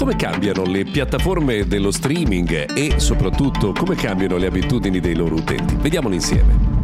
Come cambiano le piattaforme dello streaming e soprattutto come cambiano le abitudini dei loro utenti? Vediamolo insieme.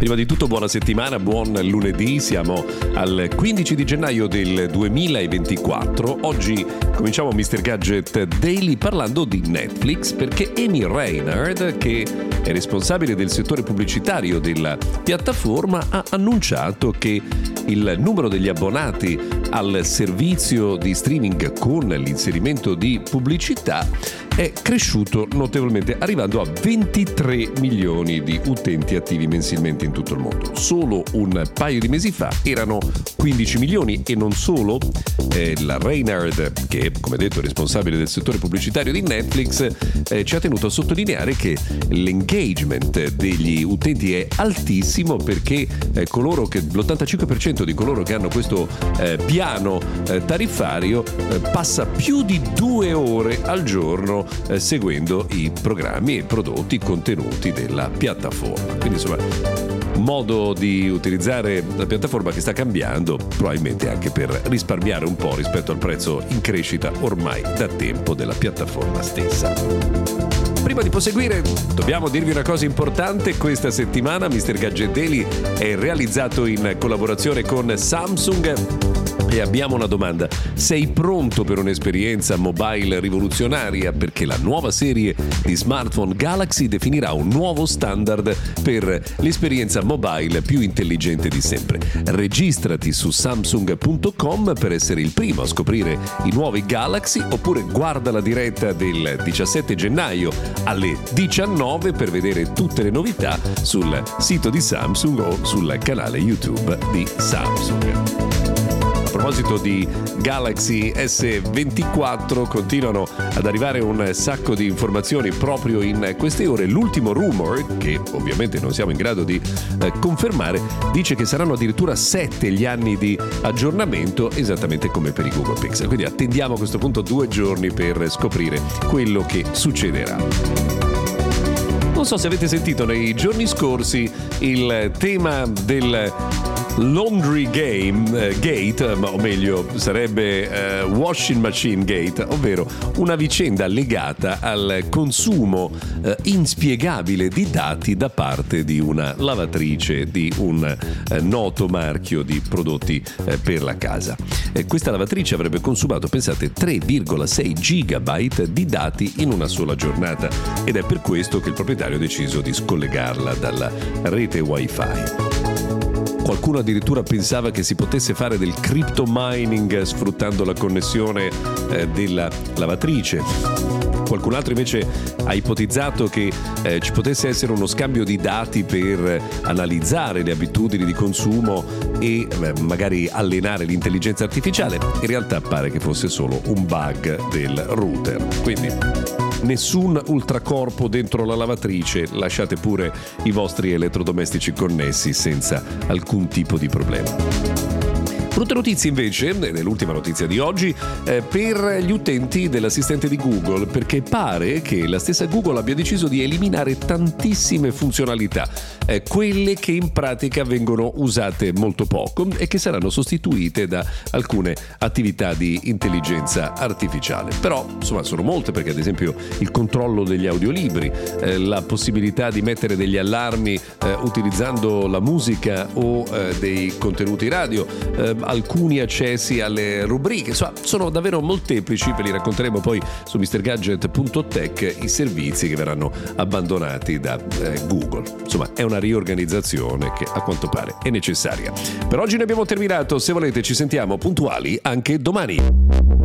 Prima di tutto buona settimana, buon lunedì, siamo al 15 di gennaio del 2024. Oggi cominciamo Mr. Gadget Daily parlando di Netflix perché Amy Reinhard, che è responsabile del settore pubblicitario della piattaforma, ha annunciato che il numero degli abbonati al servizio di streaming con l'inserimento di pubblicità è cresciuto notevolmente, arrivando a 23 milioni di utenti attivi mensilmente in tutto il mondo. Solo un paio di mesi fa erano 15 milioni e non solo. Eh, la Reinhard, che è come detto responsabile del settore pubblicitario di Netflix, eh, ci ha tenuto a sottolineare che l'engagement degli utenti è altissimo perché eh, coloro che, l'85% di coloro che hanno questo eh, piano eh, tariffario eh, passa più di due ore al giorno eh, seguendo i programmi e prodotti, contenuti della piattaforma. Quindi insomma modo di utilizzare la piattaforma che sta cambiando, probabilmente anche per risparmiare un po' rispetto al prezzo in crescita ormai da tempo della piattaforma stessa. Prima di proseguire, dobbiamo dirvi una cosa importante. Questa settimana Mr. Gadget Daily è realizzato in collaborazione con Samsung e abbiamo una domanda. Sei pronto per un'esperienza mobile rivoluzionaria? Perché la nuova serie di smartphone Galaxy definirà un nuovo standard per l'esperienza mobile più intelligente di sempre. Registrati su samsung.com per essere il primo a scoprire i nuovi Galaxy oppure guarda la diretta del 17 gennaio alle 19 per vedere tutte le novità sul sito di Samsung o sul canale YouTube di Samsung proposito di Galaxy S24 continuano ad arrivare un sacco di informazioni proprio in queste ore. L'ultimo rumor, che ovviamente non siamo in grado di eh, confermare, dice che saranno addirittura 7 gli anni di aggiornamento, esattamente come per i Google Pixel. Quindi attendiamo a questo punto due giorni per scoprire quello che succederà. Non so se avete sentito nei giorni scorsi il tema del Laundry Game eh, Gate, o meglio sarebbe eh, Washing Machine Gate, ovvero una vicenda legata al consumo eh, inspiegabile di dati da parte di una lavatrice di un eh, noto marchio di prodotti eh, per la casa. questa lavatrice avrebbe consumato, pensate, 3,6 gigabyte di dati in una sola giornata ed è per questo che il proprietario ha deciso di scollegarla dalla rete wifi. Qualcuno addirittura pensava che si potesse fare del crypto mining sfruttando la connessione eh, della lavatrice. Qualcun altro invece ha ipotizzato che eh, ci potesse essere uno scambio di dati per analizzare le abitudini di consumo e eh, magari allenare l'intelligenza artificiale. In realtà pare che fosse solo un bug del router. Quindi nessun ultracorpo dentro la lavatrice, lasciate pure i vostri elettrodomestici connessi senza alcun tipo di problema. Brutte notizie invece, nell'ultima notizia di oggi, eh, per gli utenti dell'assistente di Google, perché pare che la stessa Google abbia deciso di eliminare tantissime funzionalità, eh, quelle che in pratica vengono usate molto poco e che saranno sostituite da alcune attività di intelligenza artificiale. Però, insomma, sono molte perché ad esempio il controllo degli audiolibri, eh, la possibilità di mettere degli allarmi eh, utilizzando la musica o eh, dei contenuti radio, eh, alcuni accessi alle rubriche, insomma sono davvero molteplici, ve li racconteremo poi su mrgadget.tech i servizi che verranno abbandonati da eh, Google. Insomma è una riorganizzazione che a quanto pare è necessaria. Per oggi ne abbiamo terminato, se volete ci sentiamo puntuali anche domani.